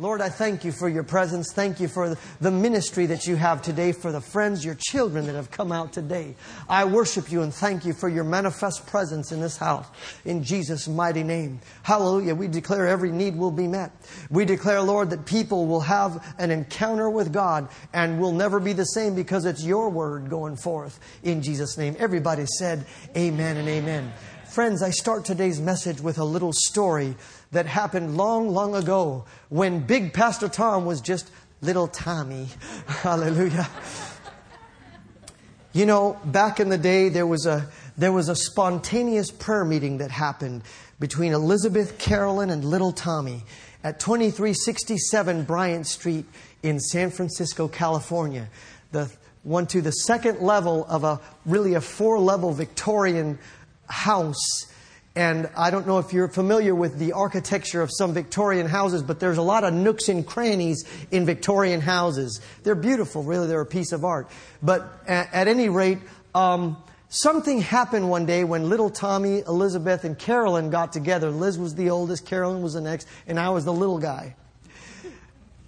Lord, I thank you for your presence. Thank you for the ministry that you have today, for the friends, your children that have come out today. I worship you and thank you for your manifest presence in this house. In Jesus' mighty name. Hallelujah. We declare every need will be met. We declare, Lord, that people will have an encounter with God and will never be the same because it's your word going forth. In Jesus' name. Everybody said amen and amen. Friends, I start today's message with a little story that happened long, long ago when Big Pastor Tom was just little Tommy. Hallelujah. You know, back in the day, there was a, there was a spontaneous prayer meeting that happened between Elizabeth, Carolyn, and little Tommy at 2367 Bryant Street in San Francisco, California. The one to the second level of a really a four level Victorian house and I don't know if you're familiar with the architecture of some Victorian houses, but there's a lot of nooks and crannies in Victorian houses. They're beautiful, really, they're a piece of art. But at, any rate, um, something happened one day when little Tommy, Elizabeth, and Carolyn got together. Liz was the oldest, Carolyn was the next, and I was the little guy.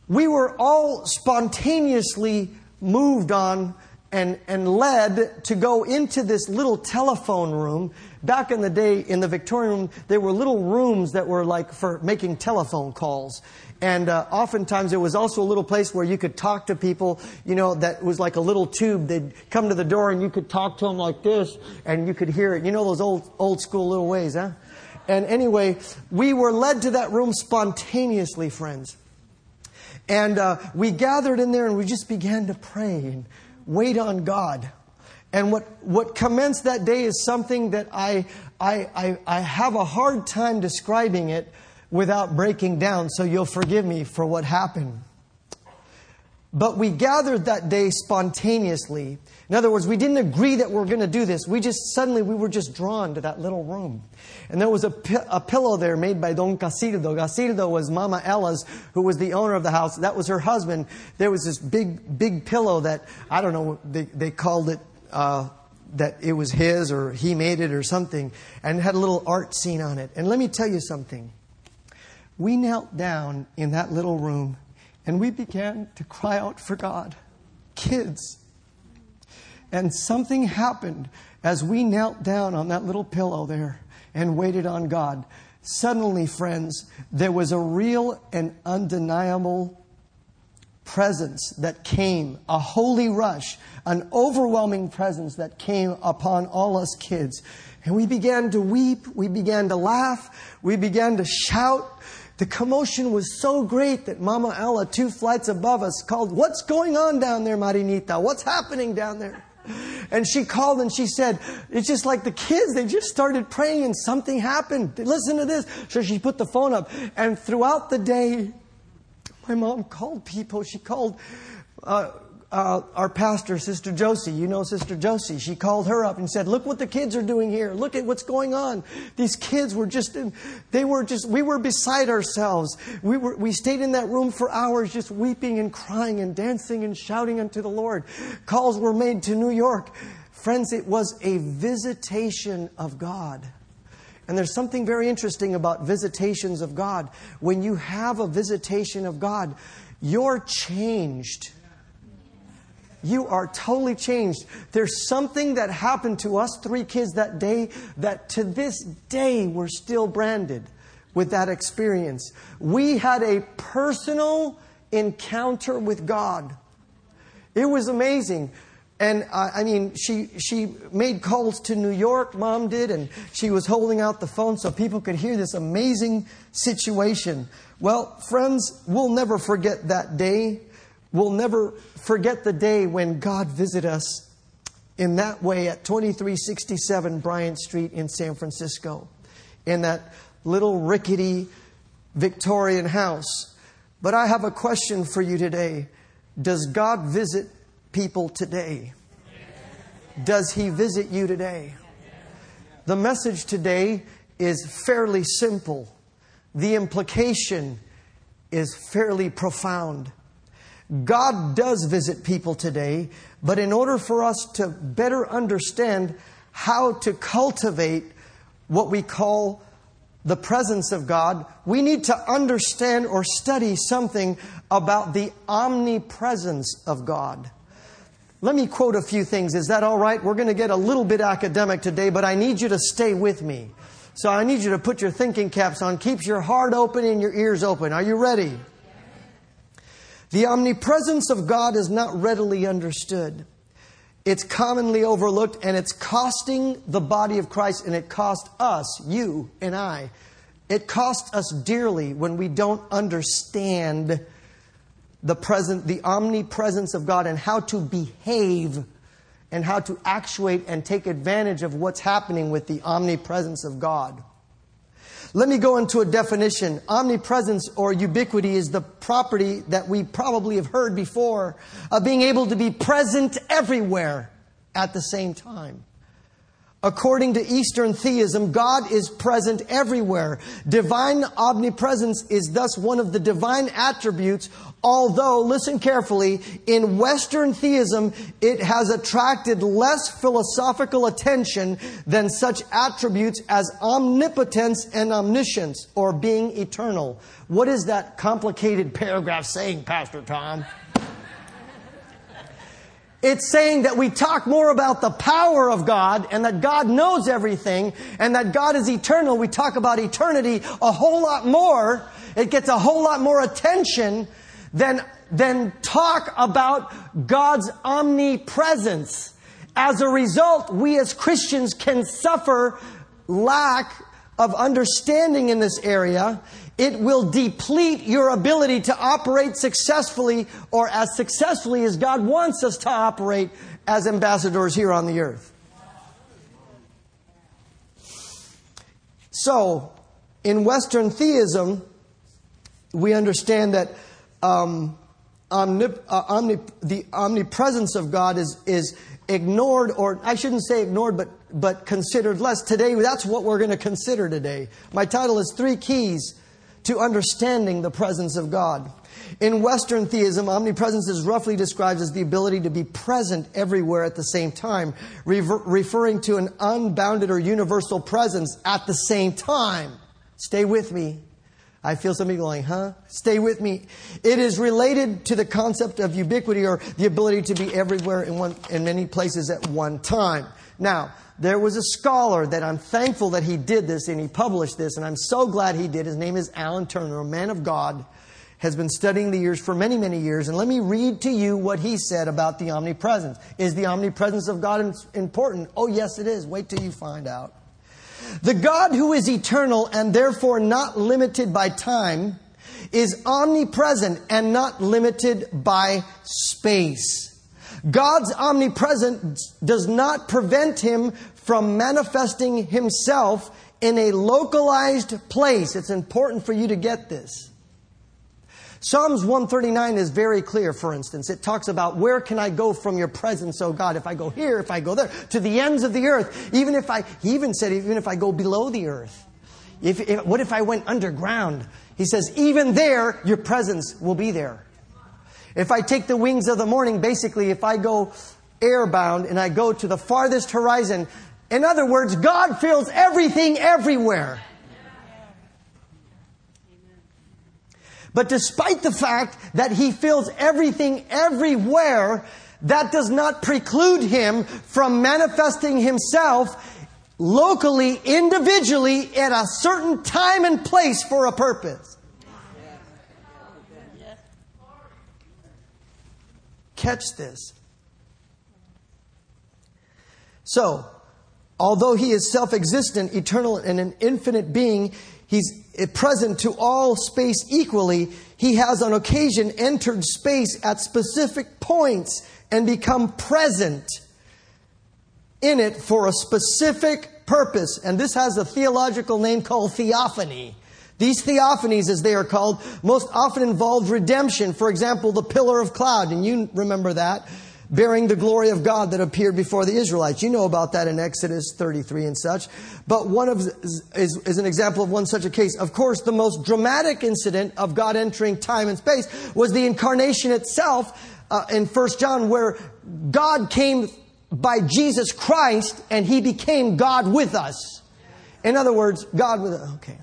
We were all spontaneously moved on and, and led to go into this little telephone room. Back in the day, in the Victorian room, there were little rooms that were like for making telephone calls. And uh, oftentimes there was also a little place where you could talk to people, you know, that was like a little tube. They'd come to the door and you could talk to them like this and you could hear it. You know those old, old school little ways, huh? And anyway, we were led to that room spontaneously, friends. And uh, we gathered in there and we just began to pray. And wait on God. And what, what commenced that day is something that I, I, I, I have a hard time describing it without breaking down, so you'll forgive me for what happened. But we gathered that day spontaneously. In other words, we didn't agree that we are going to do this. We just suddenly we were just drawn to that little room. And there was a, a pillow there made by Don Casildo. Casildo was Mama Ella's, who was the owner of the house. That was her husband. There was this big, big pillow that, I don't know, they, they called it, uh, that it was his or he made it or something. And had a little art scene on it. And let me tell you something. We knelt down in that little room and we began to cry out for God. Kids. And something happened as we knelt down on that little pillow there and waited on God. Suddenly, friends, there was a real and undeniable presence that came, a holy rush, an overwhelming presence that came upon all us kids. And we began to weep, we began to laugh, we began to shout, the commotion was so great that Mama Ella, two flights above us, called, What's going on down there, Marinita? What's happening down there? And she called and she said, It's just like the kids, they just started praying and something happened. Listen to this. So she put the phone up. And throughout the day, my mom called people. She called uh, uh, our pastor, Sister Josie. You know Sister Josie. She called her up and said, "Look what the kids are doing here. Look at what's going on. These kids were just, in, they were just, we were beside ourselves. We were, we stayed in that room for hours, just weeping and crying and dancing and shouting unto the Lord. Calls were made to New York, friends. It was a visitation of God." And there's something very interesting about visitations of God. When you have a visitation of God, you're changed you are totally changed. There's something that happened to us three kids that day that to this day we're still branded with that experience. We had a personal encounter with God. It was amazing. And uh, I mean, she, she made calls to New York, mom did, and she was holding out the phone so people could hear this amazing situation. Well, friends, we'll never forget that day. We'll never forget the day when God visited us in that way at 2367 Bryant Street in San Francisco, in that little rickety Victorian house. But I have a question for you today. Does God visit people today? Does He visit you today? The message today is fairly simple. The implication is fairly profound. God does visit people today, but in order for us to better understand how to cultivate what we call the presence of God, we need to understand or study something about the omnipresence of God. Let me quote a few things. Is that all right? We're going to get a little bit academic today, but I need you to stay with me. So I need you to put your thinking caps on. Keep your heart open and your ears open. Are you ready? The omnipresence of God is not readily understood. It's commonly overlooked and it's costing the body of Christ and it cost us, you and I. It costs us dearly when we don't understand the present, the omnipresence of God and how to behave and how to actuate and take advantage of what's happening with the omnipresence of God. Let me go into a definition. Omnipresence or ubiquity is the property that we probably have heard before of being able to be present everywhere at the same time. According to Eastern theism, God is present everywhere. Divine omnipresence is thus one of the divine attributes, although, listen carefully, in Western theism, it has attracted less philosophical attention than such attributes as omnipotence and omniscience, or being eternal. What is that complicated paragraph saying, Pastor Tom? It's saying that we talk more about the power of God and that God knows everything and that God is eternal. We talk about eternity a whole lot more. It gets a whole lot more attention than, than talk about God's omnipresence. As a result, we as Christians can suffer lack of understanding in this area it will deplete your ability to operate successfully or as successfully as God wants us to operate as ambassadors here on the earth. So, in Western theism, we understand that um, omnip- uh, omnip- the omnipresence of God is, is ignored, or I shouldn't say ignored, but, but considered less. Today, that's what we're going to consider today. My title is Three Keys to understanding the presence of God. In Western theism, omnipresence is roughly described as the ability to be present everywhere at the same time, rever- referring to an unbounded or universal presence at the same time. Stay with me. I feel somebody going, huh? Stay with me. It is related to the concept of ubiquity or the ability to be everywhere in, one, in many places at one time. Now, there was a scholar that I'm thankful that he did this and he published this, and I'm so glad he did. His name is Alan Turner, a man of God, has been studying the years for many, many years. And let me read to you what he said about the omnipresence. Is the omnipresence of God important? Oh, yes, it is. Wait till you find out. The God who is eternal and therefore not limited by time is omnipresent and not limited by space. God's omnipresence does not prevent him from manifesting himself in a localized place. It's important for you to get this. Psalms 139 is very clear, for instance. It talks about where can I go from your presence, oh God? If I go here, if I go there, to the ends of the earth. Even if I, he even said, even if I go below the earth. If, if, what if I went underground? He says, even there, your presence will be there. If I take the wings of the morning, basically, if I go airbound and I go to the farthest horizon, in other words, God fills everything everywhere. But despite the fact that He fills everything everywhere, that does not preclude Him from manifesting Himself locally, individually, at a certain time and place for a purpose. Catch this. So, although he is self existent, eternal, and an infinite being, he's eh, present to all space equally. He has on occasion entered space at specific points and become present in it for a specific purpose. And this has a theological name called theophany. These theophanies, as they are called, most often involved redemption. For example, the pillar of cloud, and you remember that, bearing the glory of God that appeared before the Israelites. You know about that in Exodus 33 and such. But one of is, is an example of one such a case. Of course, the most dramatic incident of God entering time and space was the incarnation itself uh, in First John, where God came by Jesus Christ and He became God with us. In other words, God with us. Okay.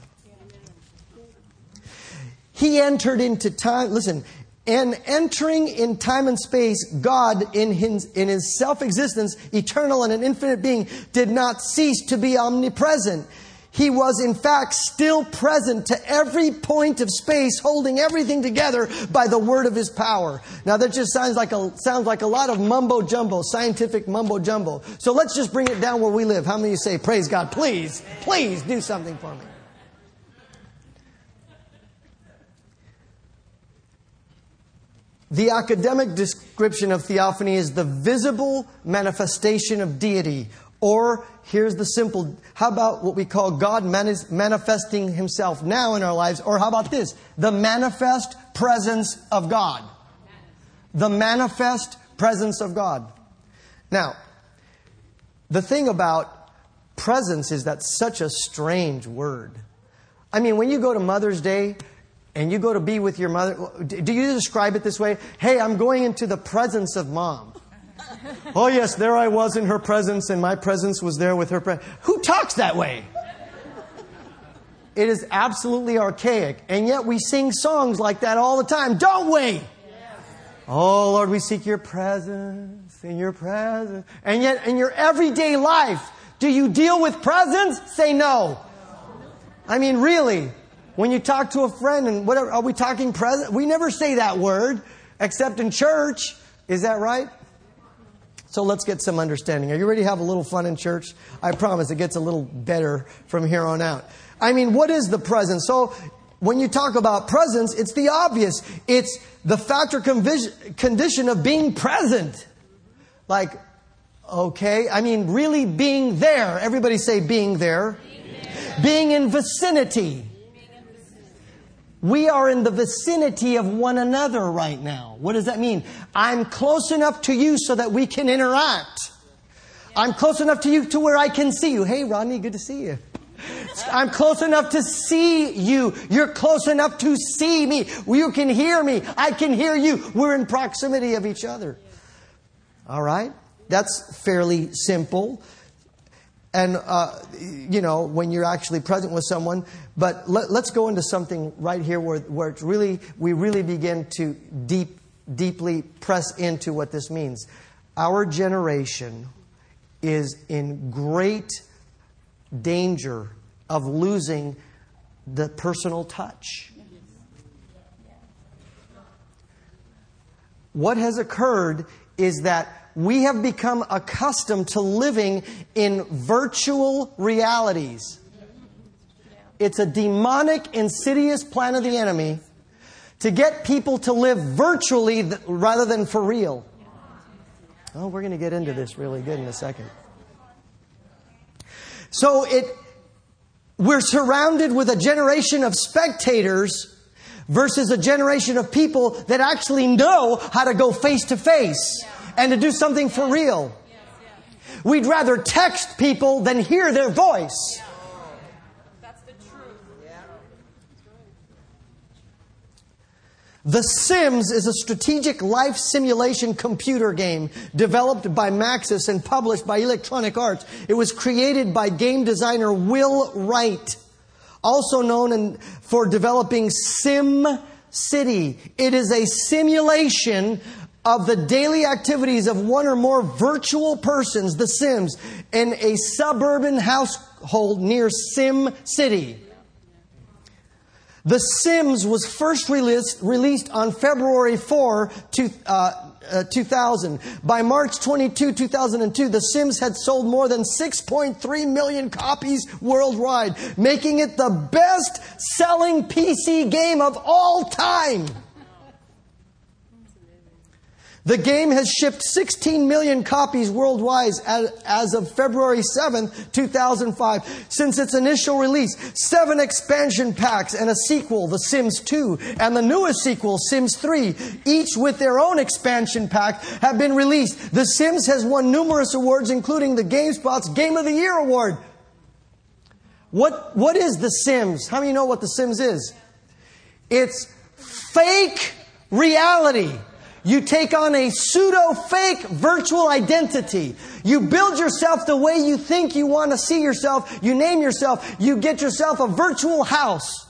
He entered into time. Listen, and entering in time and space, God, in his, in his self existence, eternal and an infinite being, did not cease to be omnipresent. He was, in fact, still present to every point of space, holding everything together by the word of his power. Now, that just sounds like a, sounds like a lot of mumbo jumbo, scientific mumbo jumbo. So let's just bring it down where we live. How many of you say, Praise God, please, please do something for me? The academic description of theophany is the visible manifestation of deity. Or, here's the simple, how about what we call God manifesting himself now in our lives? Or how about this? The manifest presence of God. The manifest presence of God. Now, the thing about presence is that's such a strange word. I mean, when you go to Mother's Day, and you go to be with your mother, do you describe it this way? Hey, I'm going into the presence of mom. oh, yes, there I was in her presence, and my presence was there with her. Pre- Who talks that way? It is absolutely archaic, and yet we sing songs like that all the time, don't we? Oh, Lord, we seek your presence in your presence. And yet, in your everyday life, do you deal with presence? Say no. I mean, really. When you talk to a friend and whatever, are we talking present? We never say that word except in church. Is that right? So let's get some understanding. Are you ready to have a little fun in church? I promise it gets a little better from here on out. I mean, what is the presence? So when you talk about presence, it's the obvious. It's the fact or condition of being present. Like, okay, I mean, really being there. Everybody say being there. Being, there. being in vicinity. We are in the vicinity of one another right now. What does that mean? I'm close enough to you so that we can interact. I'm close enough to you to where I can see you. Hey, Rodney, good to see you. I'm close enough to see you. You're close enough to see me. You can hear me. I can hear you. We're in proximity of each other. All right? That's fairly simple and uh, you know when you're actually present with someone. But let, us go into something right here where, where it's really we really begin to deep deeply press into what this means. Our generation is in great danger of losing the personal touch. What has occurred is that we have become accustomed to living in virtual realities. It's a demonic, insidious plan of the enemy to get people to live virtually rather than for real. Oh, we're going to get into this really good in a second. So it, we're surrounded with a generation of spectators versus a generation of people that actually know how to go face to face and to do something for real. We'd rather text people than hear their voice. The Sims is a strategic life simulation computer game developed by Maxis and published by Electronic Arts. It was created by game designer Will Wright, also known for developing Sim City. It is a simulation of the daily activities of one or more virtual persons, the Sims, in a suburban household near Sim City. The Sims was first released, released on February 4, to, uh, uh, 2000. By March 22, 2002, The Sims had sold more than 6.3 million copies worldwide, making it the best selling PC game of all time. The game has shipped 16 million copies worldwide as of February 7, 2005. Since its initial release, seven expansion packs and a sequel, The Sims 2, and the newest sequel, Sims 3, each with their own expansion pack, have been released. The Sims has won numerous awards, including the GameSpot's Game of the Year award. What, what is The Sims? How many know what The Sims is? It's fake reality. You take on a pseudo fake virtual identity. You build yourself the way you think you want to see yourself. You name yourself. You get yourself a virtual house.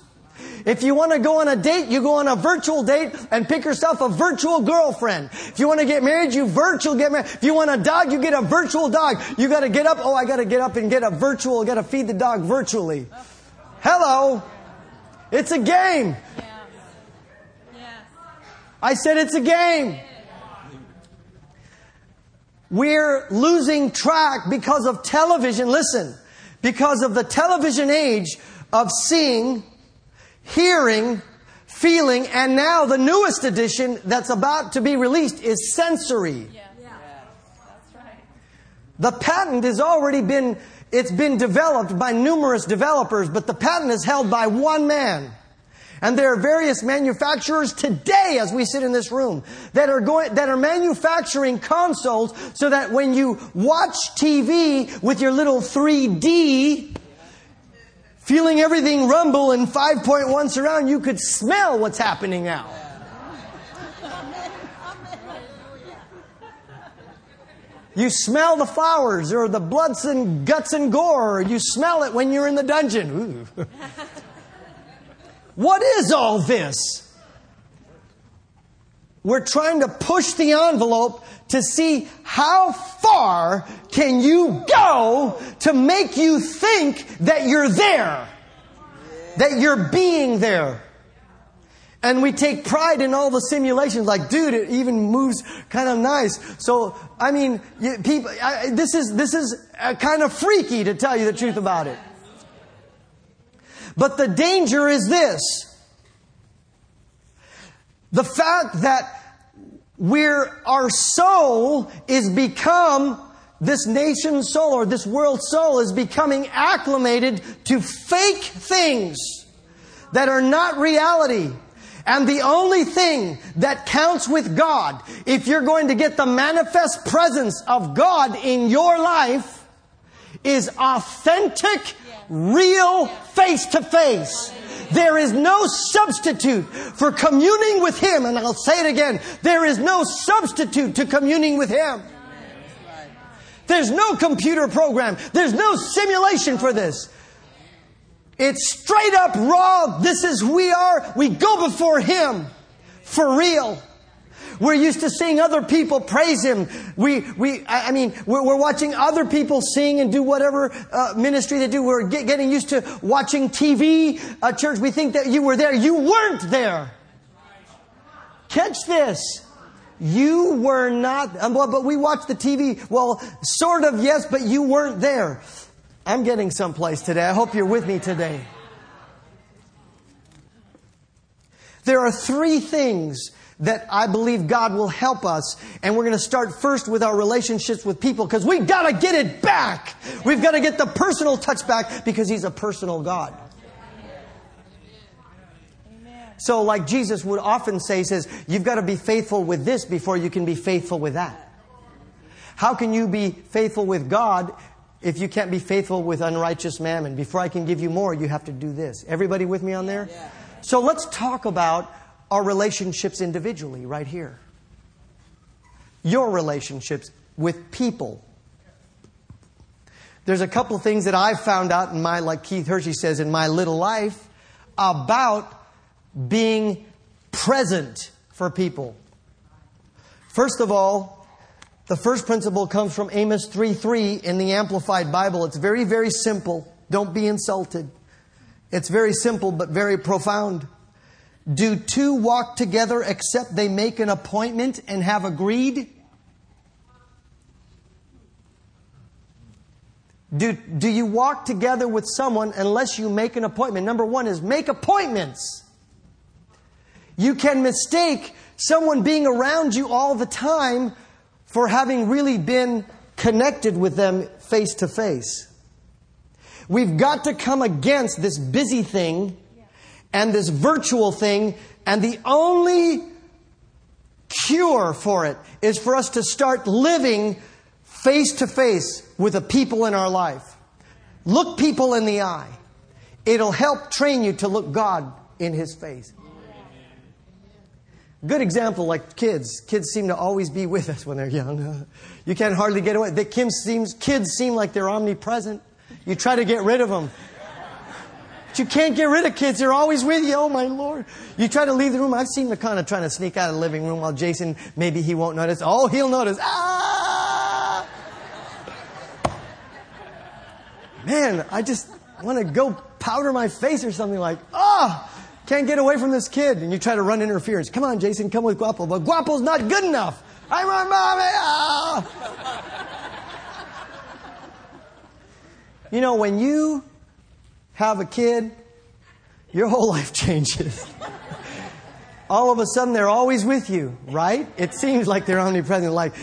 If you want to go on a date, you go on a virtual date and pick yourself a virtual girlfriend. If you want to get married, you virtual get married. If you want a dog, you get a virtual dog. You got to get up. Oh, I got to get up and get a virtual, got to feed the dog virtually. Hello. It's a game. I said it's a game. We're losing track because of television. Listen, because of the television age of seeing, hearing, feeling, and now the newest edition that's about to be released is sensory. Yeah. Right. The patent has already been, it's been developed by numerous developers, but the patent is held by one man. And there are various manufacturers today, as we sit in this room, that are going, that are manufacturing consoles so that when you watch TV with your little 3D, feeling everything rumble in 5.1 surround, you could smell what's happening now. You smell the flowers or the bloods and guts and gore. You smell it when you're in the dungeon. What is all this? We're trying to push the envelope to see how far can you go to make you think that you're there. That you're being there. And we take pride in all the simulations, like, dude, it even moves kind of nice. So, I mean, people, I, this is this is uh, kind of freaky to tell you the truth about it. But the danger is this. The fact that we're, our soul is become, this nation's soul or this world's soul is becoming acclimated to fake things that are not reality. And the only thing that counts with God, if you're going to get the manifest presence of God in your life, is authentic real face to face. There is no substitute for communing with Him. And I'll say it again. There is no substitute to communing with Him. There's no computer program. There's no simulation for this. It's straight up raw. This is we are. We go before Him for real. We're used to seeing other people praise Him. We, we, I mean, we're, we're watching other people sing and do whatever uh, ministry they do. We're get, getting used to watching TV uh, church. We think that you were there. You weren't there. Catch this. You were not, um, but we watched the TV. Well, sort of, yes, but you weren't there. I'm getting someplace today. I hope you're with me today. There are three things that I believe God will help us. And we're going to start first with our relationships with people because we've got to get it back. We've got to get the personal touch back because He's a personal God. So, like Jesus would often say, he says, you've got to be faithful with this before you can be faithful with that. How can you be faithful with God if you can't be faithful with unrighteous mammon? Before I can give you more, you have to do this. Everybody with me on there? So let's talk about our relationships individually right here. Your relationships with people. There's a couple things that I've found out in my, like Keith Hershey says, in my little life about being present for people. First of all, the first principle comes from Amos 3 3 in the Amplified Bible. It's very, very simple. Don't be insulted. It's very simple, but very profound. Do two walk together except they make an appointment and have agreed? Do, do you walk together with someone unless you make an appointment? Number one is make appointments. You can mistake someone being around you all the time for having really been connected with them face to face. We've got to come against this busy thing and this virtual thing, and the only cure for it is for us to start living face to face with the people in our life. Look people in the eye. It'll help train you to look God in His face. Good example, like kids. Kids seem to always be with us when they're young. You can't hardly get away. The kids seem, kids seem like they're omnipresent. You try to get rid of them. You can't get rid of kids. They're always with you. Oh my Lord. You try to leave the room. I've seen McConnell trying to sneak out of the living room while Jason, maybe he won't notice. Oh, he'll notice. Ah! Man, I just want to go powder my face or something like, ah! Oh, can't get away from this kid. And you try to run interference. Come on, Jason, come with Guapo. But Guapo's not good enough. I'm on mommy. Ah! You know, when you have a kid, your whole life changes. All of a sudden, they're always with you, right? It seems like they're omnipresent. Like,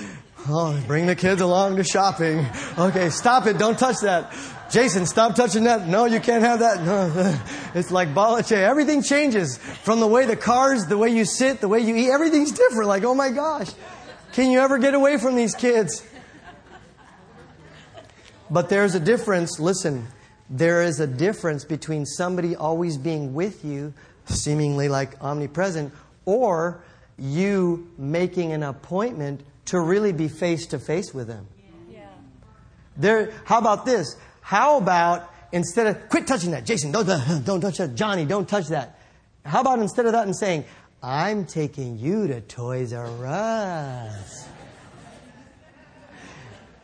oh, bring the kids along to shopping. Okay, stop it. Don't touch that. Jason, stop touching that. No, you can't have that. No. It's like Balache. Everything changes from the way the cars, the way you sit, the way you eat. Everything's different. Like, oh my gosh. Can you ever get away from these kids? But there's a difference. Listen, there is a difference between somebody always being with you, seemingly like omnipresent, or you making an appointment to really be face to face with them. Yeah. There, how about this? How about instead of quit touching that, Jason, don't, don't touch that, Johnny, don't touch that. How about instead of that and saying, I'm taking you to Toys R Us.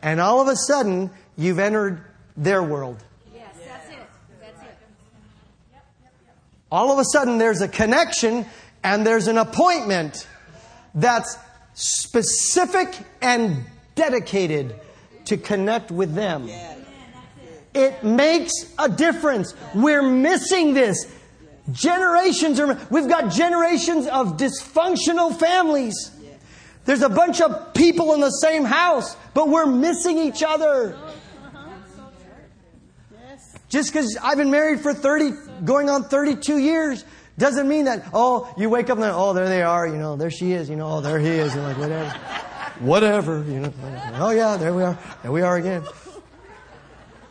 And all of a sudden, you've entered their world. Yes, that's it. That's it. All of a sudden, there's a connection and there's an appointment that's specific and dedicated to connect with them. It makes a difference. We're missing this. Generations are, we've got generations of dysfunctional families. There's a bunch of people in the same house, but we're missing each other. Just because I've been married for 30, going on 32 years, doesn't mean that, oh, you wake up and, oh, there they are, you know, there she is, you know, oh, there he is, and like, whatever. whatever, you know. Oh, yeah, there we are. There we are again.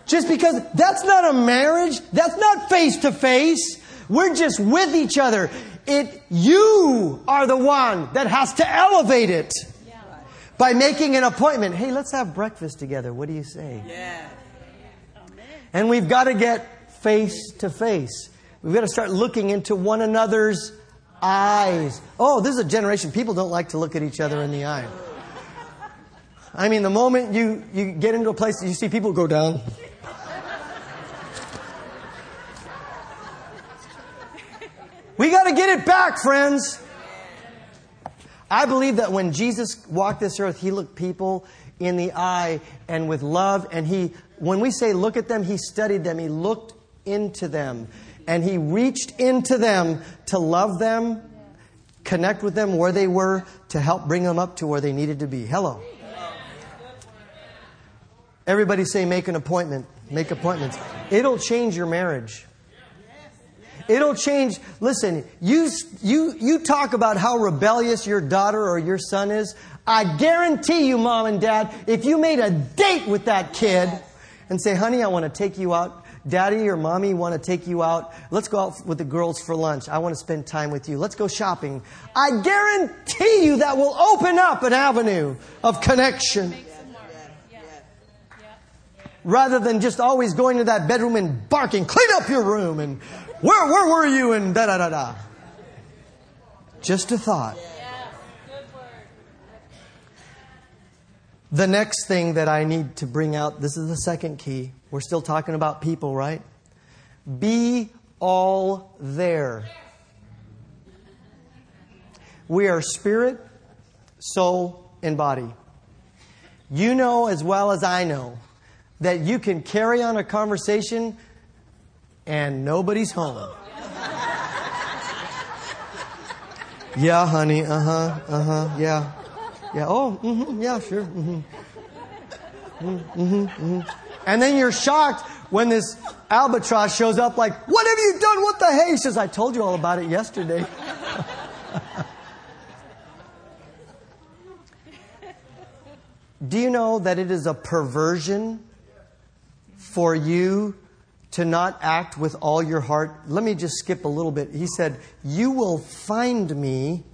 Just because that's not a marriage, that's not face to face. We're just with each other. It, you are the one that has to elevate it by making an appointment. Hey, let's have breakfast together. What do you say? Yeah. And we've got to get face to face. We've got to start looking into one another's eyes. Oh, this is a generation, people don't like to look at each other in the eye. I mean, the moment you, you get into a place, you see people go down. We got to get it back, friends. I believe that when Jesus walked this earth, he looked people in the eye and with love, and he when we say look at them, he studied them, he looked into them, and he reached into them to love them, connect with them where they were, to help bring them up to where they needed to be. Hello. Everybody say, make an appointment. Make appointments. It'll change your marriage. It'll change. Listen, you, you, you talk about how rebellious your daughter or your son is. I guarantee you, mom and dad, if you made a date with that kid, and say, honey, I want to take you out. Daddy or mommy want to take you out. Let's go out with the girls for lunch. I want to spend time with you. Let's go shopping. I guarantee you that will open up an avenue of connection. Rather than just always going to that bedroom and barking, clean up your room and where, where were you and da da da da. Just a thought. The next thing that I need to bring out, this is the second key. We're still talking about people, right? Be all there. We are spirit, soul, and body. You know as well as I know that you can carry on a conversation and nobody's home. yeah, honey, uh huh, uh huh, yeah. Yeah, oh, mm-hmm, yeah, sure. Mm-hmm. Mm-hmm, mm-hmm. And then you're shocked when this albatross shows up like, what have you done? What the hey? He says, I told you all about it yesterday. Do you know that it is a perversion for you to not act with all your heart? Let me just skip a little bit. He said, You will find me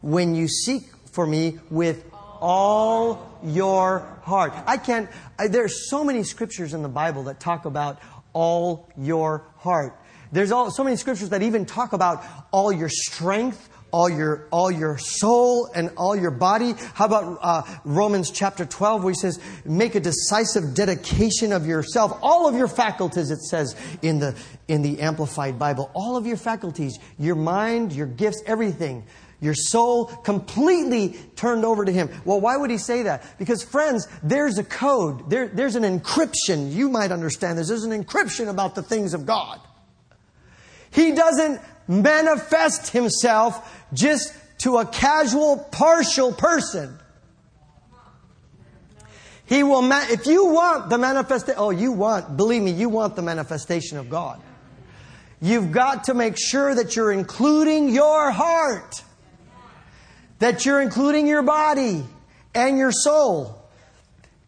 when you seek for me with all your heart. I can't, I, there's so many scriptures in the Bible that talk about all your heart. There's all, so many scriptures that even talk about all your strength, all your all your soul and all your body. How about uh, Romans chapter 12, where he says, "Make a decisive dedication of yourself, all of your faculties." It says in the in the Amplified Bible, all of your faculties, your mind, your gifts, everything. Your soul completely turned over to Him. Well, why would He say that? Because, friends, there's a code. There, there's an encryption. You might understand this. There's an encryption about the things of God. He doesn't manifest Himself just to a casual, partial person. He will, ma- if you want the manifestation, oh, you want, believe me, you want the manifestation of God. You've got to make sure that you're including your heart, that you're including your body and your soul.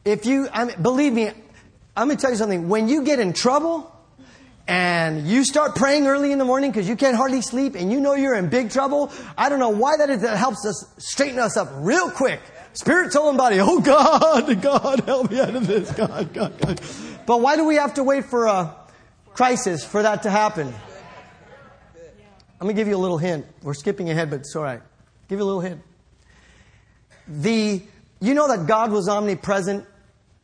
If you, I mean, believe me, I'm going to tell you something. When you get in trouble, and you start praying early in the morning because you can't hardly sleep and you know you're in big trouble, I don't know why that is. That helps us straighten us up real quick. Spirit, soul, and body. Oh God, God, help me out of this. God, God, God. But why do we have to wait for a crisis for that to happen? Let me give you a little hint. We're skipping ahead, but it's all right. Give you a little hint. The, you know that God was omnipresent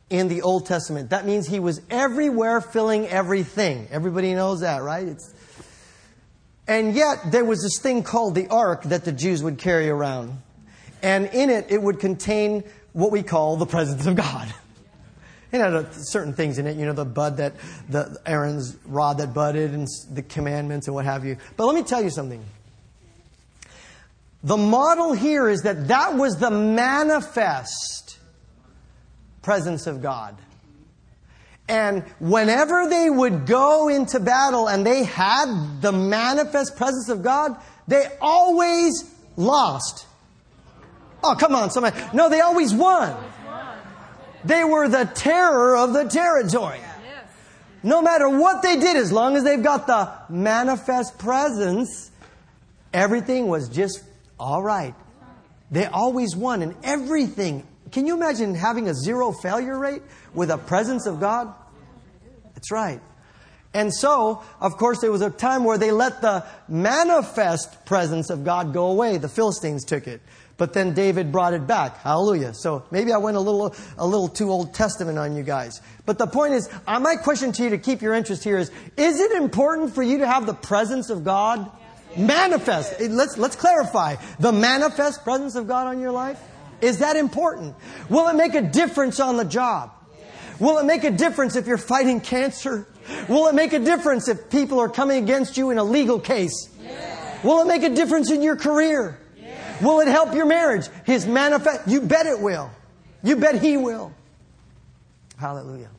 in the Old Testament. That means he was everywhere filling everything. Everybody knows that, right? It's, and yet, there was this thing called the ark that the Jews would carry around. And in it, it would contain what we call the presence of God. It had certain things in it, you know, the bud that, the Aaron's rod that budded and the commandments and what have you. But let me tell you something. The model here is that that was the manifest presence of God. And whenever they would go into battle and they had the manifest presence of God, they always lost. Oh, come on, somebody. No, they always won. They were the terror of the territory. No matter what they did, as long as they've got the manifest presence, everything was just all right. They always won, and everything, can you imagine having a zero failure rate with a presence of God? That's right. And so, of course, there was a time where they let the manifest presence of God go away. The Philistines took it. But then David brought it back. Hallelujah. So maybe I went a little, a little too Old Testament on you guys. But the point is, uh, my question to you to keep your interest here is, is it important for you to have the presence of God manifest? Let's, let's clarify. The manifest presence of God on your life? Is that important? Will it make a difference on the job? Will it make a difference if you're fighting cancer? Will it make a difference if people are coming against you in a legal case? Will it make a difference in your career? Will it help your marriage? His manifest, you bet it will. You bet he will. Hallelujah.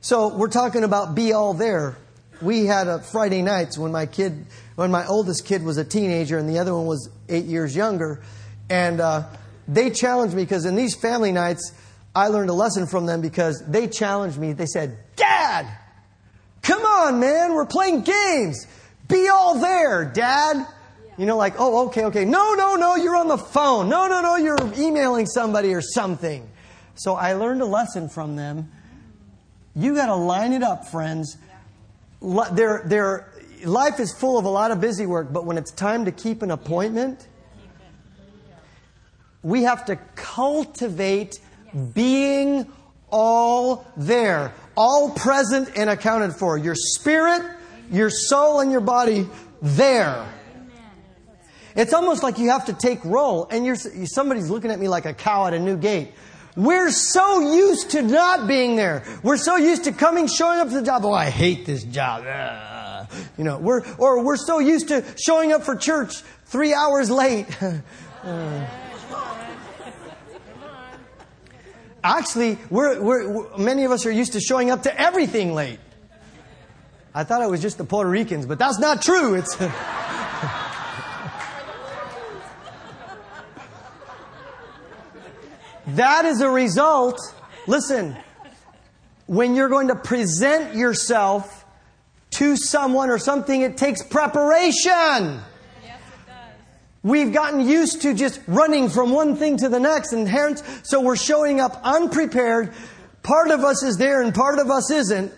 So we're talking about be all there. We had a Friday nights when my kid, when my oldest kid was a teenager and the other one was eight years younger. And uh, they challenged me because in these family nights, I learned a lesson from them because they challenged me. They said, Dad, come on, man, we're playing games. Be all there, Dad. You know, like, oh, okay, okay. No, no, no, you're on the phone. No, no, no, you're emailing somebody or something. So I learned a lesson from them. You got to line it up, friends. Their, their life is full of a lot of busy work, but when it's time to keep an appointment, we have to cultivate being all there, all present and accounted for. Your spirit, your soul, and your body there. It's almost like you have to take roll, and you're, somebody's looking at me like a cow at a new gate. We're so used to not being there. We're so used to coming, showing up to the job. Oh, I hate this job. Ugh. You know, we're, or we're so used to showing up for church three hours late. uh. Actually, we're, we're, many of us are used to showing up to everything late. I thought it was just the Puerto Ricans, but that's not true. It's. That is a result, listen, when you're going to present yourself to someone or something, it takes preparation. We've gotten used to just running from one thing to the next, and hence, so we're showing up unprepared. Part of us is there and part of us isn't.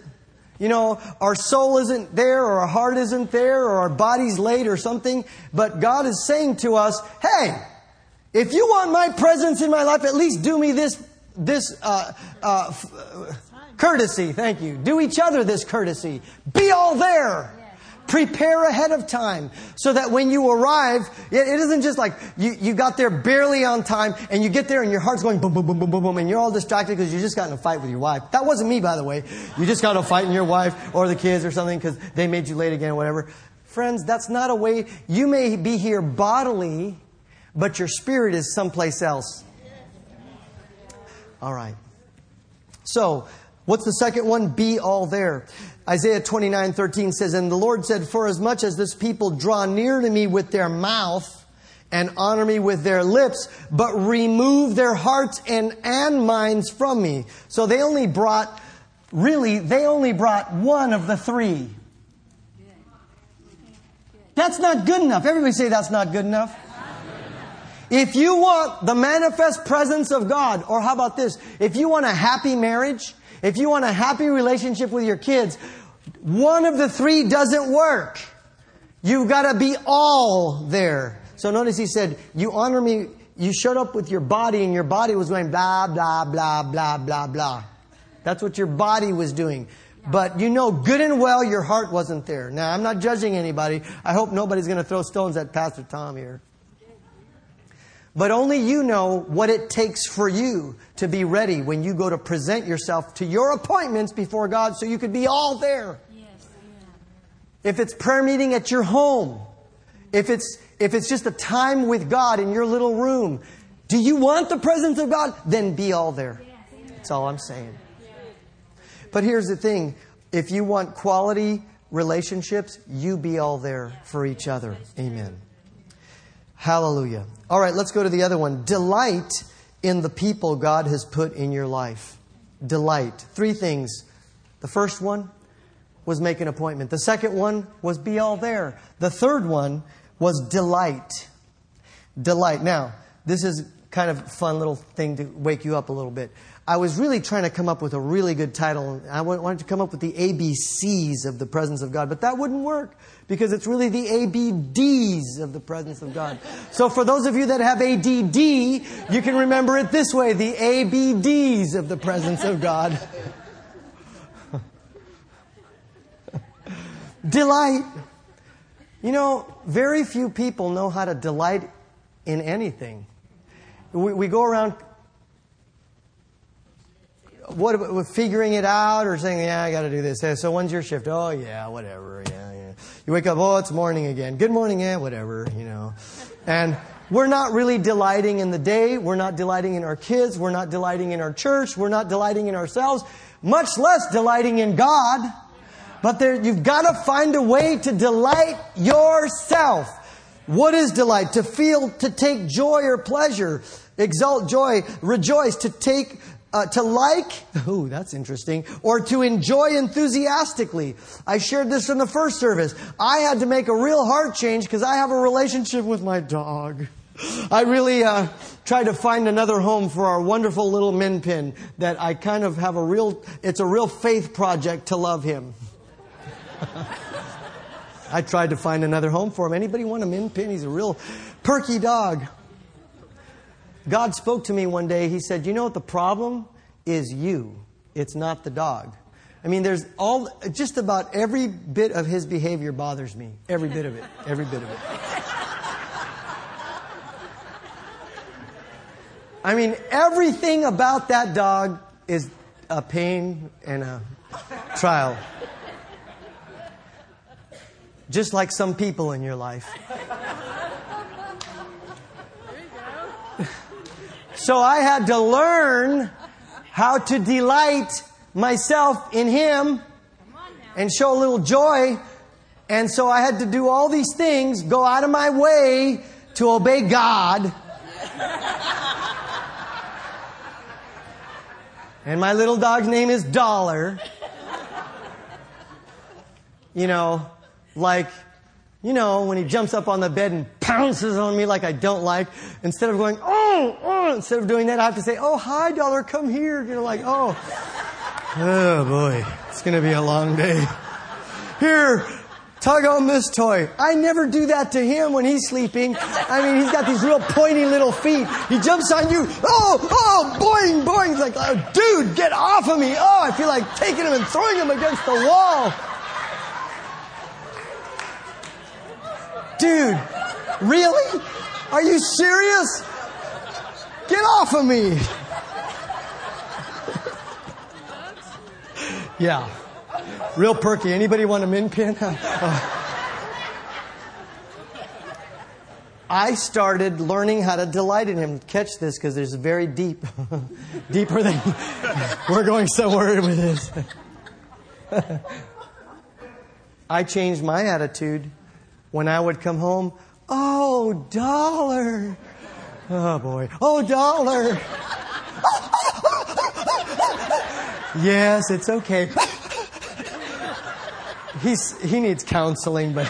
You know, our soul isn't there, or our heart isn't there, or our body's late, or something. But God is saying to us, hey, if you want my presence in my life, at least do me this, this uh, uh, courtesy. Thank you. Do each other this courtesy. Be all there. Prepare ahead of time so that when you arrive, it, it isn't just like you, you got there barely on time and you get there and your heart's going boom, boom, boom, boom, boom, boom, and you're all distracted because you just got in a fight with your wife. That wasn't me, by the way. You just got in a fight with your wife or the kids or something because they made you late again or whatever. Friends, that's not a way. You may be here bodily, but your spirit is someplace else. All right. So, what's the second one? Be all there. Isaiah 29, 13 says, And the Lord said, For as much as this people draw near to me with their mouth and honor me with their lips, but remove their hearts and, and minds from me. So they only brought, really, they only brought one of the three. That's not good enough. Everybody say that's not good enough. If you want the manifest presence of God, or how about this? If you want a happy marriage, if you want a happy relationship with your kids, one of the three doesn't work. You've got to be all there. So notice he said, You honor me. You showed up with your body, and your body was going blah, blah, blah, blah, blah, blah. That's what your body was doing. But you know good and well your heart wasn't there. Now, I'm not judging anybody. I hope nobody's going to throw stones at Pastor Tom here. But only you know what it takes for you to be ready when you go to present yourself to your appointments before God so you could be all there. Yes, yeah. If it's prayer meeting at your home, if it's, if it's just a time with God in your little room, do you want the presence of God? Then be all there. That's all I'm saying. But here's the thing if you want quality relationships, you be all there for each other. Amen. Hallelujah. All right, let's go to the other one. Delight in the people God has put in your life. Delight. Three things. The first one was make an appointment. The second one was be all there. The third one was delight. Delight. Now, this is kind of a fun little thing to wake you up a little bit. I was really trying to come up with a really good title. I wanted to come up with the ABCs of the presence of God, but that wouldn't work because it's really the ABDs of the presence of God. So for those of you that have ADD, you can remember it this way the ABDs of the presence of God. delight. You know, very few people know how to delight in anything. We, we go around what figuring it out or saying, yeah, I got to do this. So when's your shift? Oh yeah, whatever. Yeah, yeah. You wake up, oh, it's morning again. Good morning, yeah, whatever. You know, and we're not really delighting in the day. We're not delighting in our kids. We're not delighting in our church. We're not delighting in ourselves. Much less delighting in God. But there, you've got to find a way to delight yourself. What is delight? To feel, to take joy or pleasure, exalt joy, rejoice, to take uh, to like, ooh, that's interesting, or to enjoy enthusiastically. I shared this in the first service. I had to make a real heart change because I have a relationship with my dog. I really uh, tried to find another home for our wonderful little min pin that I kind of have a real, it's a real faith project to love him. I tried to find another home for him. Anybody want a min pin? He's a real perky dog. God spoke to me one day. He said, You know what the problem is? You. It's not the dog. I mean, there's all, just about every bit of his behavior bothers me. Every bit of it. Every bit of it. I mean, everything about that dog is a pain and a trial. Just like some people in your life. So I had to learn how to delight myself in Him and show a little joy. And so I had to do all these things, go out of my way to obey God. and my little dog's name is Dollar. You know, like you know, when he jumps up on the bed and pounces on me like I don't like, instead of going, oh, oh, instead of doing that, I have to say, oh, hi, dollar, come here. You know, like, oh. Oh boy, it's gonna be a long day. Here, tug on this toy. I never do that to him when he's sleeping. I mean, he's got these real pointy little feet. He jumps on you. Oh, oh, boing, boing. He's like, oh, dude, get off of me. Oh, I feel like taking him and throwing him against the wall. Dude, really? Are you serious? Get off of me. Yeah. Real perky. Anybody want a min pin? Uh. I started learning how to delight in him. Catch this because there's very deep, deeper than we're going somewhere with this. I changed my attitude when I would come home. Oh, dollar. Oh boy. Oh, dollar. yes, it's okay. He's, he needs counseling, but.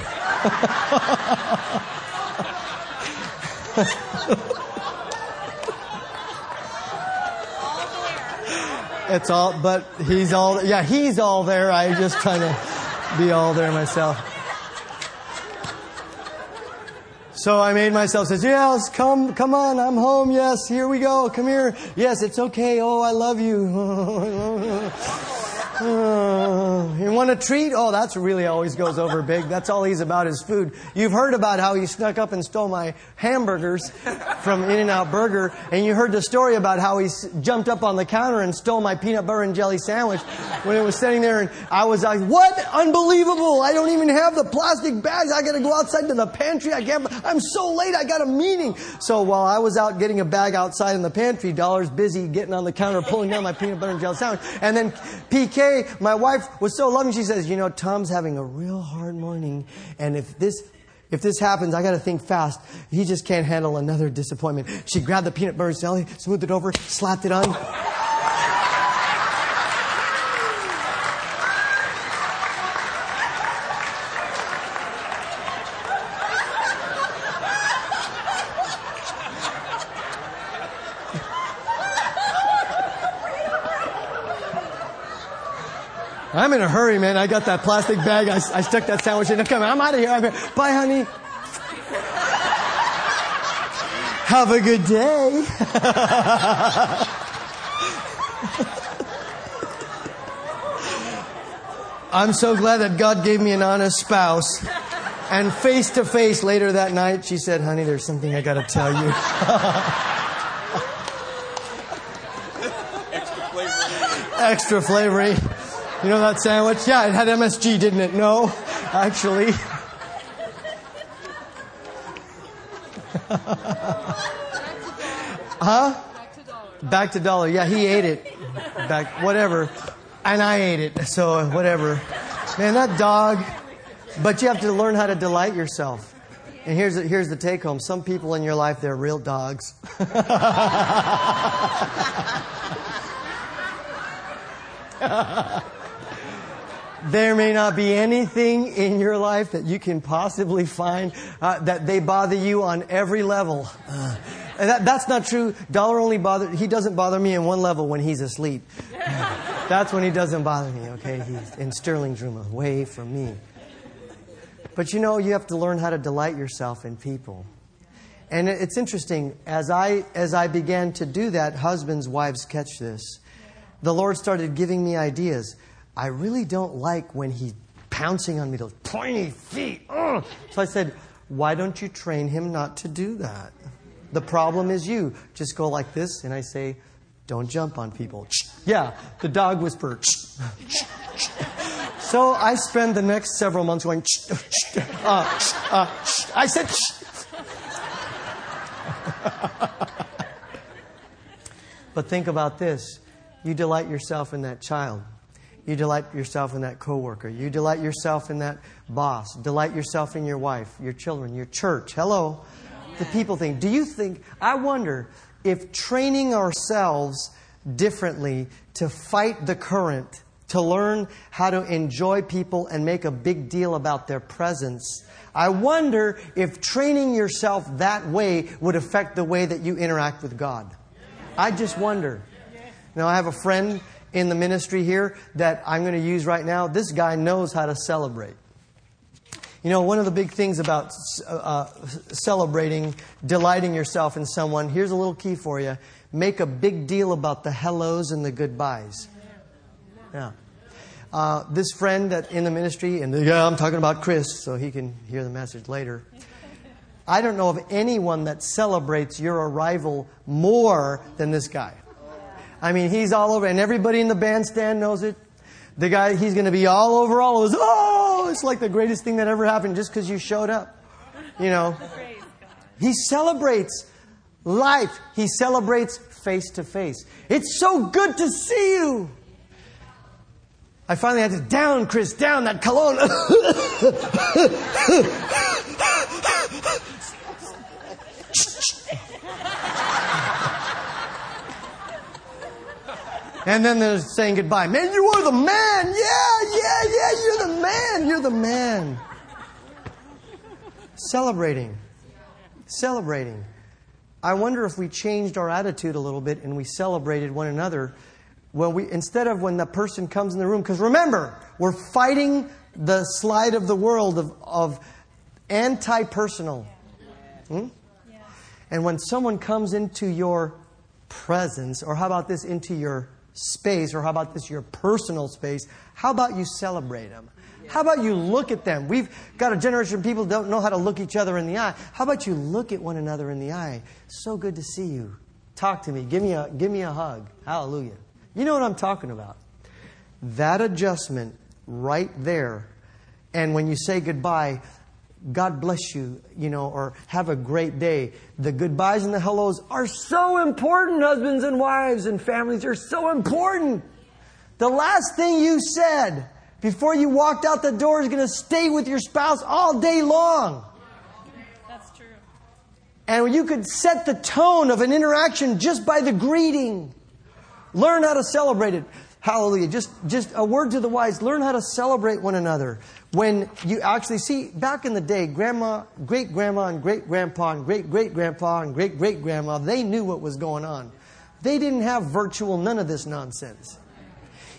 it's all, but he's all, yeah, he's all there. I'm just trying to be all there myself. So I made myself says, yes, come, come on, I'm home. Yes, here we go. Come here. Yes, it's okay. Oh, I love you. You want a treat? Oh, that's really always goes over big. That's all he's about is food. You've heard about how he snuck up and stole my hamburgers from In-N-Out Burger, and you heard the story about how he jumped up on the counter and stole my peanut butter and jelly sandwich when it was sitting there, and I was like, "What? Unbelievable! I don't even have the plastic bags. I got to go outside to the pantry. I can't. I'm so late. I got a meeting." So while I was out getting a bag outside in the pantry, Dollar's busy getting on the counter pulling down my peanut butter and jelly sandwich, and then PK my wife was so loving. She says, "You know, Tom's having a real hard morning, and if this." If this happens, I got to think fast. He just can't handle another disappointment. She grabbed the peanut butter jelly, smoothed it over, slapped it on. I'm in a hurry, man. I got that plastic bag. I, I stuck that sandwich in. Come on, I'm out of here. I'm here. Bye, honey. Have a good day. I'm so glad that God gave me an honest spouse. And face to face later that night, she said, Honey, there's something I got to tell you. Extra flavory. You know that sandwich? Yeah, it had MSG, didn't it? No, actually. huh? Back to dollar. Yeah, he ate it. Back, whatever. And I ate it, so whatever. Man, that dog. But you have to learn how to delight yourself. And here's the, here's the take home. Some people in your life, they're real dogs. There may not be anything in your life that you can possibly find uh, that they bother you on every level. Uh, that, that's not true. Dollar only bother. He doesn't bother me in one level when he's asleep. that's when he doesn't bother me. Okay, he's in Sterling's room, away from me. But you know, you have to learn how to delight yourself in people. And it's interesting as I as I began to do that. Husbands, wives, catch this. The Lord started giving me ideas. I really don't like when he's pouncing on me, those pointy feet. Ugh. So I said, Why don't you train him not to do that? The problem is you. Just go like this, and I say, Don't jump on people. Yeah, the dog whisperer. So I spend the next several months going, uh, uh, I said, but think about this. You delight yourself in that child. You delight yourself in that coworker. You delight yourself in that boss. Delight yourself in your wife, your children, your church. Hello. The people thing. Do you think, I wonder if training ourselves differently to fight the current, to learn how to enjoy people and make a big deal about their presence, I wonder if training yourself that way would affect the way that you interact with God. I just wonder. Now, I have a friend in the ministry here that I'm going to use right now. This guy knows how to celebrate. You know, one of the big things about uh, uh, celebrating, delighting yourself in someone, here's a little key for you make a big deal about the hellos and the goodbyes. Yeah. Uh, this friend that in the ministry, and yeah, I'm talking about Chris, so he can hear the message later. I don't know of anyone that celebrates your arrival more than this guy. I mean, he's all over, and everybody in the bandstand knows it. The guy, he's going to be all over all of us. Oh, it's like the greatest thing that ever happened just because you showed up. You know, he celebrates life. He celebrates face to face. It's so good to see you. I finally had to down, Chris, down that cologne. And then they're saying goodbye. Man, you are the man. Yeah, yeah, yeah, you're the man. You're the man. Celebrating. Celebrating. I wonder if we changed our attitude a little bit and we celebrated one another when we instead of when the person comes in the room because remember we're fighting the slide of the world of, of anti-personal hmm? and when someone comes into your presence or how about this into your space, or how about this, your personal space, how about you celebrate them? How about you look at them? We've got a generation of people who don't know how to look each other in the eye. How about you look at one another in the eye? So good to see you. Talk to me. Give me a, give me a hug. Hallelujah. You know what I'm talking about. That adjustment right there. And when you say goodbye, God bless you, you know, or have a great day. The goodbyes and the hellos are so important, husbands and wives and families are so important. The last thing you said before you walked out the door is going to stay with your spouse all day long. That's true. And you could set the tone of an interaction just by the greeting. Learn how to celebrate it. Hallelujah. Just, just a word to the wise. Learn how to celebrate one another. When you actually see, back in the day, grandma, great grandma, and great grandpa, and great great grandpa, and great great grandma, they knew what was going on. They didn't have virtual, none of this nonsense.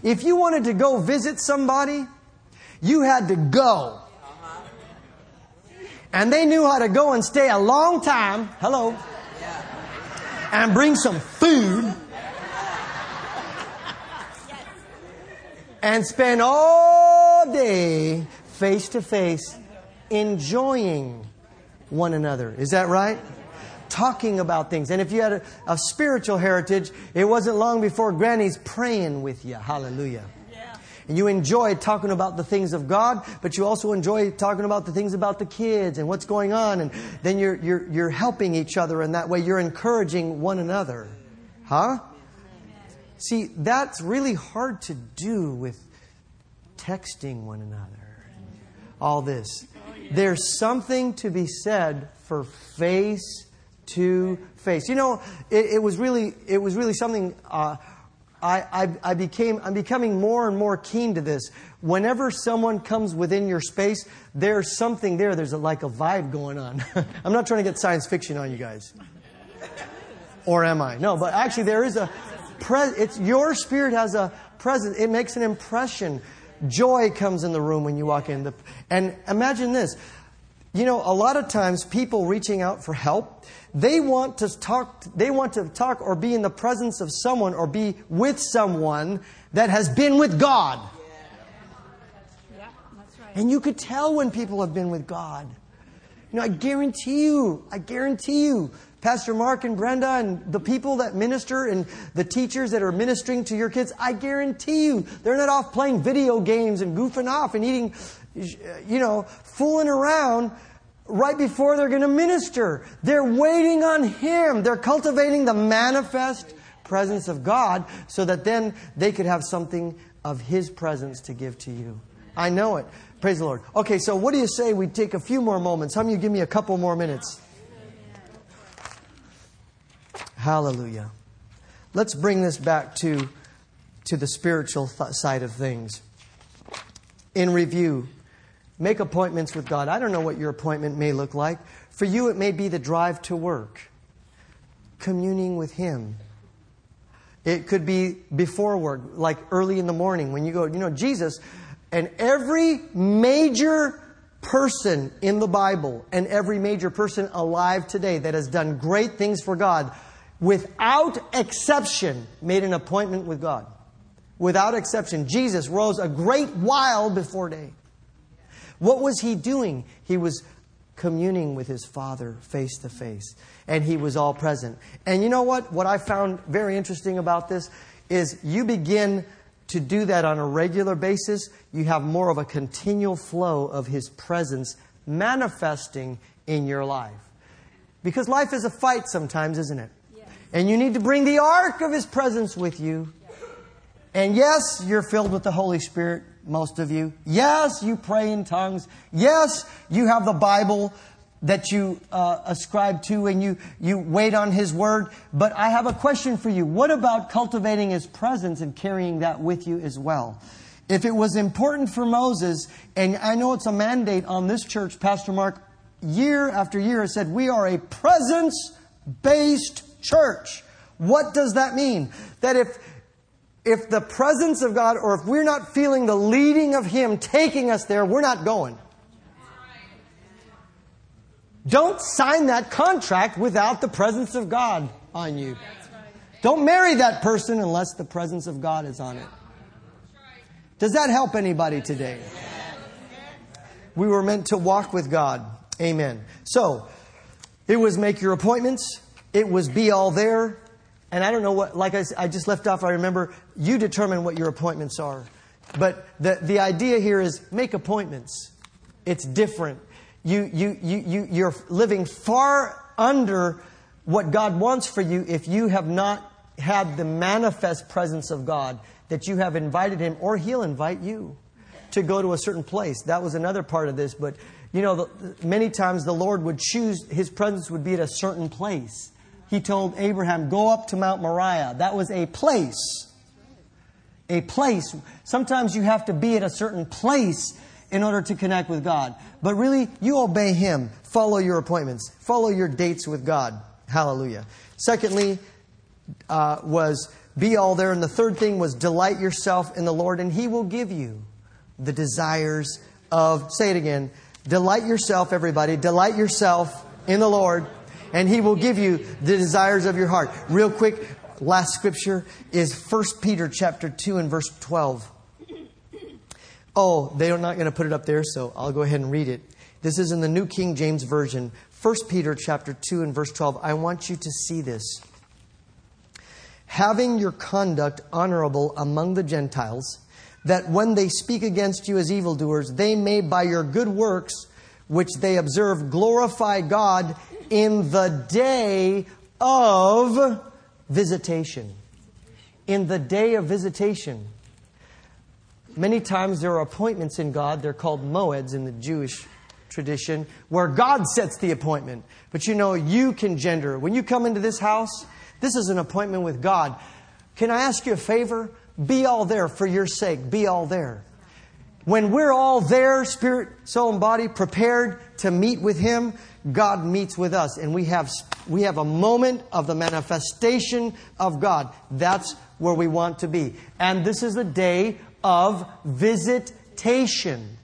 If you wanted to go visit somebody, you had to go. And they knew how to go and stay a long time. Hello. And bring some food and spend all day face to face enjoying one another. Is that right? Talking about things. And if you had a, a spiritual heritage, it wasn't long before Granny's praying with you. Hallelujah. And you enjoy talking about the things of God, but you also enjoy talking about the things about the kids and what's going on. And then you're, you're, you're helping each other, and that way you're encouraging one another. Huh? See, that's really hard to do with texting one another. All this. There's something to be said for face to face. You know, it, it was really, it was really something. Uh, I, I, I, became, I'm becoming more and more keen to this. Whenever someone comes within your space, there's something there. There's a, like a vibe going on. I'm not trying to get science fiction on you guys. Or am I? No, but actually, there is a, pre- it's your spirit has a presence. It makes an impression. Joy comes in the room when you walk in. The, and imagine this. You know, a lot of times people reaching out for help, they want to talk, they want to talk or be in the presence of someone or be with someone that has been with God. Yeah, that's right. And you could tell when people have been with God. You know, I guarantee you, I guarantee you, Pastor Mark and Brenda and the people that minister and the teachers that are ministering to your kids, I guarantee you, they're not off playing video games and goofing off and eating, you know, fooling around right before they're going to minister. They're waiting on Him. They're cultivating the manifest presence of God so that then they could have something of His presence to give to you. I know it. Praise the Lord. Okay, so what do you say we take a few more moments? How many you give me a couple more minutes? Hallelujah. Let's bring this back to, to the spiritual th- side of things. In review, make appointments with God. I don't know what your appointment may look like. For you, it may be the drive to work, communing with Him. It could be before work, like early in the morning when you go, you know, Jesus, and every major person in the Bible and every major person alive today that has done great things for God, without exception, made an appointment with God. Without exception, Jesus rose a great while before day. What was he doing? He was communing with his Father face to face, and he was all present. And you know what? What I found very interesting about this is you begin to do that on a regular basis, you have more of a continual flow of his presence manifesting in your life. Because life is a fight sometimes, isn't it? And you need to bring the ark of his presence with you. And yes, you're filled with the Holy Spirit, most of you. Yes, you pray in tongues. Yes, you have the Bible that you uh, ascribe to and you, you wait on His Word. But I have a question for you. What about cultivating His presence and carrying that with you as well? If it was important for Moses, and I know it's a mandate on this church, Pastor Mark, year after year has said, we are a presence based church. What does that mean? That if if the presence of God, or if we're not feeling the leading of Him taking us there, we're not going. Don't sign that contract without the presence of God on you. Don't marry that person unless the presence of God is on it. Does that help anybody today? We were meant to walk with God. Amen. So, it was make your appointments. It was be all there. And I don't know what, like I, I just left off, I remember you determine what your appointments are. But the, the idea here is make appointments. It's different. You, you, you, you, you're living far under what God wants for you if you have not had the manifest presence of God, that you have invited Him, or He'll invite you to go to a certain place. That was another part of this, but you know, the, many times the Lord would choose, His presence would be at a certain place he told Abraham, Go up to Mount Moriah. That was a place. A place. Sometimes you have to be at a certain place in order to connect with God. But really, you obey Him. Follow your appointments. Follow your dates with God. Hallelujah. Secondly, uh, was be all there. And the third thing was delight yourself in the Lord, and He will give you the desires of, say it again, delight yourself, everybody, delight yourself in the Lord, and he will give you the desires of your heart. Real quick, last scripture is 1 Peter chapter 2 and verse 12. Oh, they're not going to put it up there, so I'll go ahead and read it. This is in the New King James Version. 1 Peter chapter 2 and verse 12. I want you to see this. Having your conduct honorable among the Gentiles, that when they speak against you as evildoers, they may by your good works, which they observe, glorify God in the day of visitation. In the day of visitation. Many times there are appointments in God, they're called moeds in the Jewish tradition, where God sets the appointment. But you know, you can gender. When you come into this house, this is an appointment with God. Can I ask you a favor? Be all there for your sake. Be all there. When we're all there, spirit, soul, and body, prepared to meet with Him, God meets with us. And we have, we have a moment of the manifestation of God. That's where we want to be. And this is a day of visitation.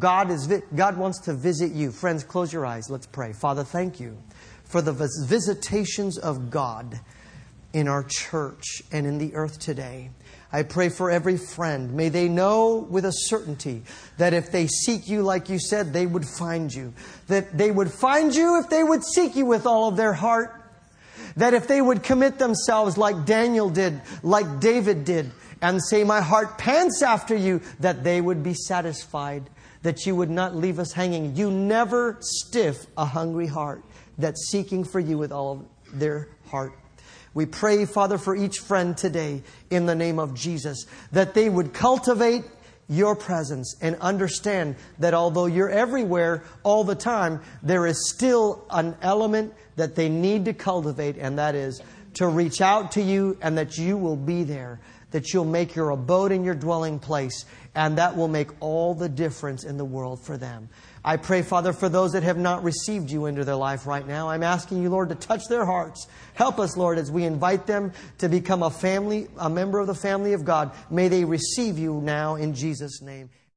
God, is, God wants to visit you. Friends, close your eyes. Let's pray. Father, thank you for the visitations of God in our church and in the earth today. I pray for every friend. May they know with a certainty that if they seek you, like you said, they would find you. That they would find you if they would seek you with all of their heart. That if they would commit themselves like Daniel did, like David did, and say, My heart pants after you, that they would be satisfied. That you would not leave us hanging. You never stiff a hungry heart that's seeking for you with all of their heart. We pray, Father, for each friend today in the name of Jesus, that they would cultivate your presence and understand that although you're everywhere all the time, there is still an element that they need to cultivate, and that is to reach out to you and that you will be there that you'll make your abode and your dwelling place, and that will make all the difference in the world for them. I pray, Father, for those that have not received you into their life right now. I'm asking you, Lord, to touch their hearts. Help us, Lord, as we invite them to become a family, a member of the family of God. May they receive you now in Jesus' name.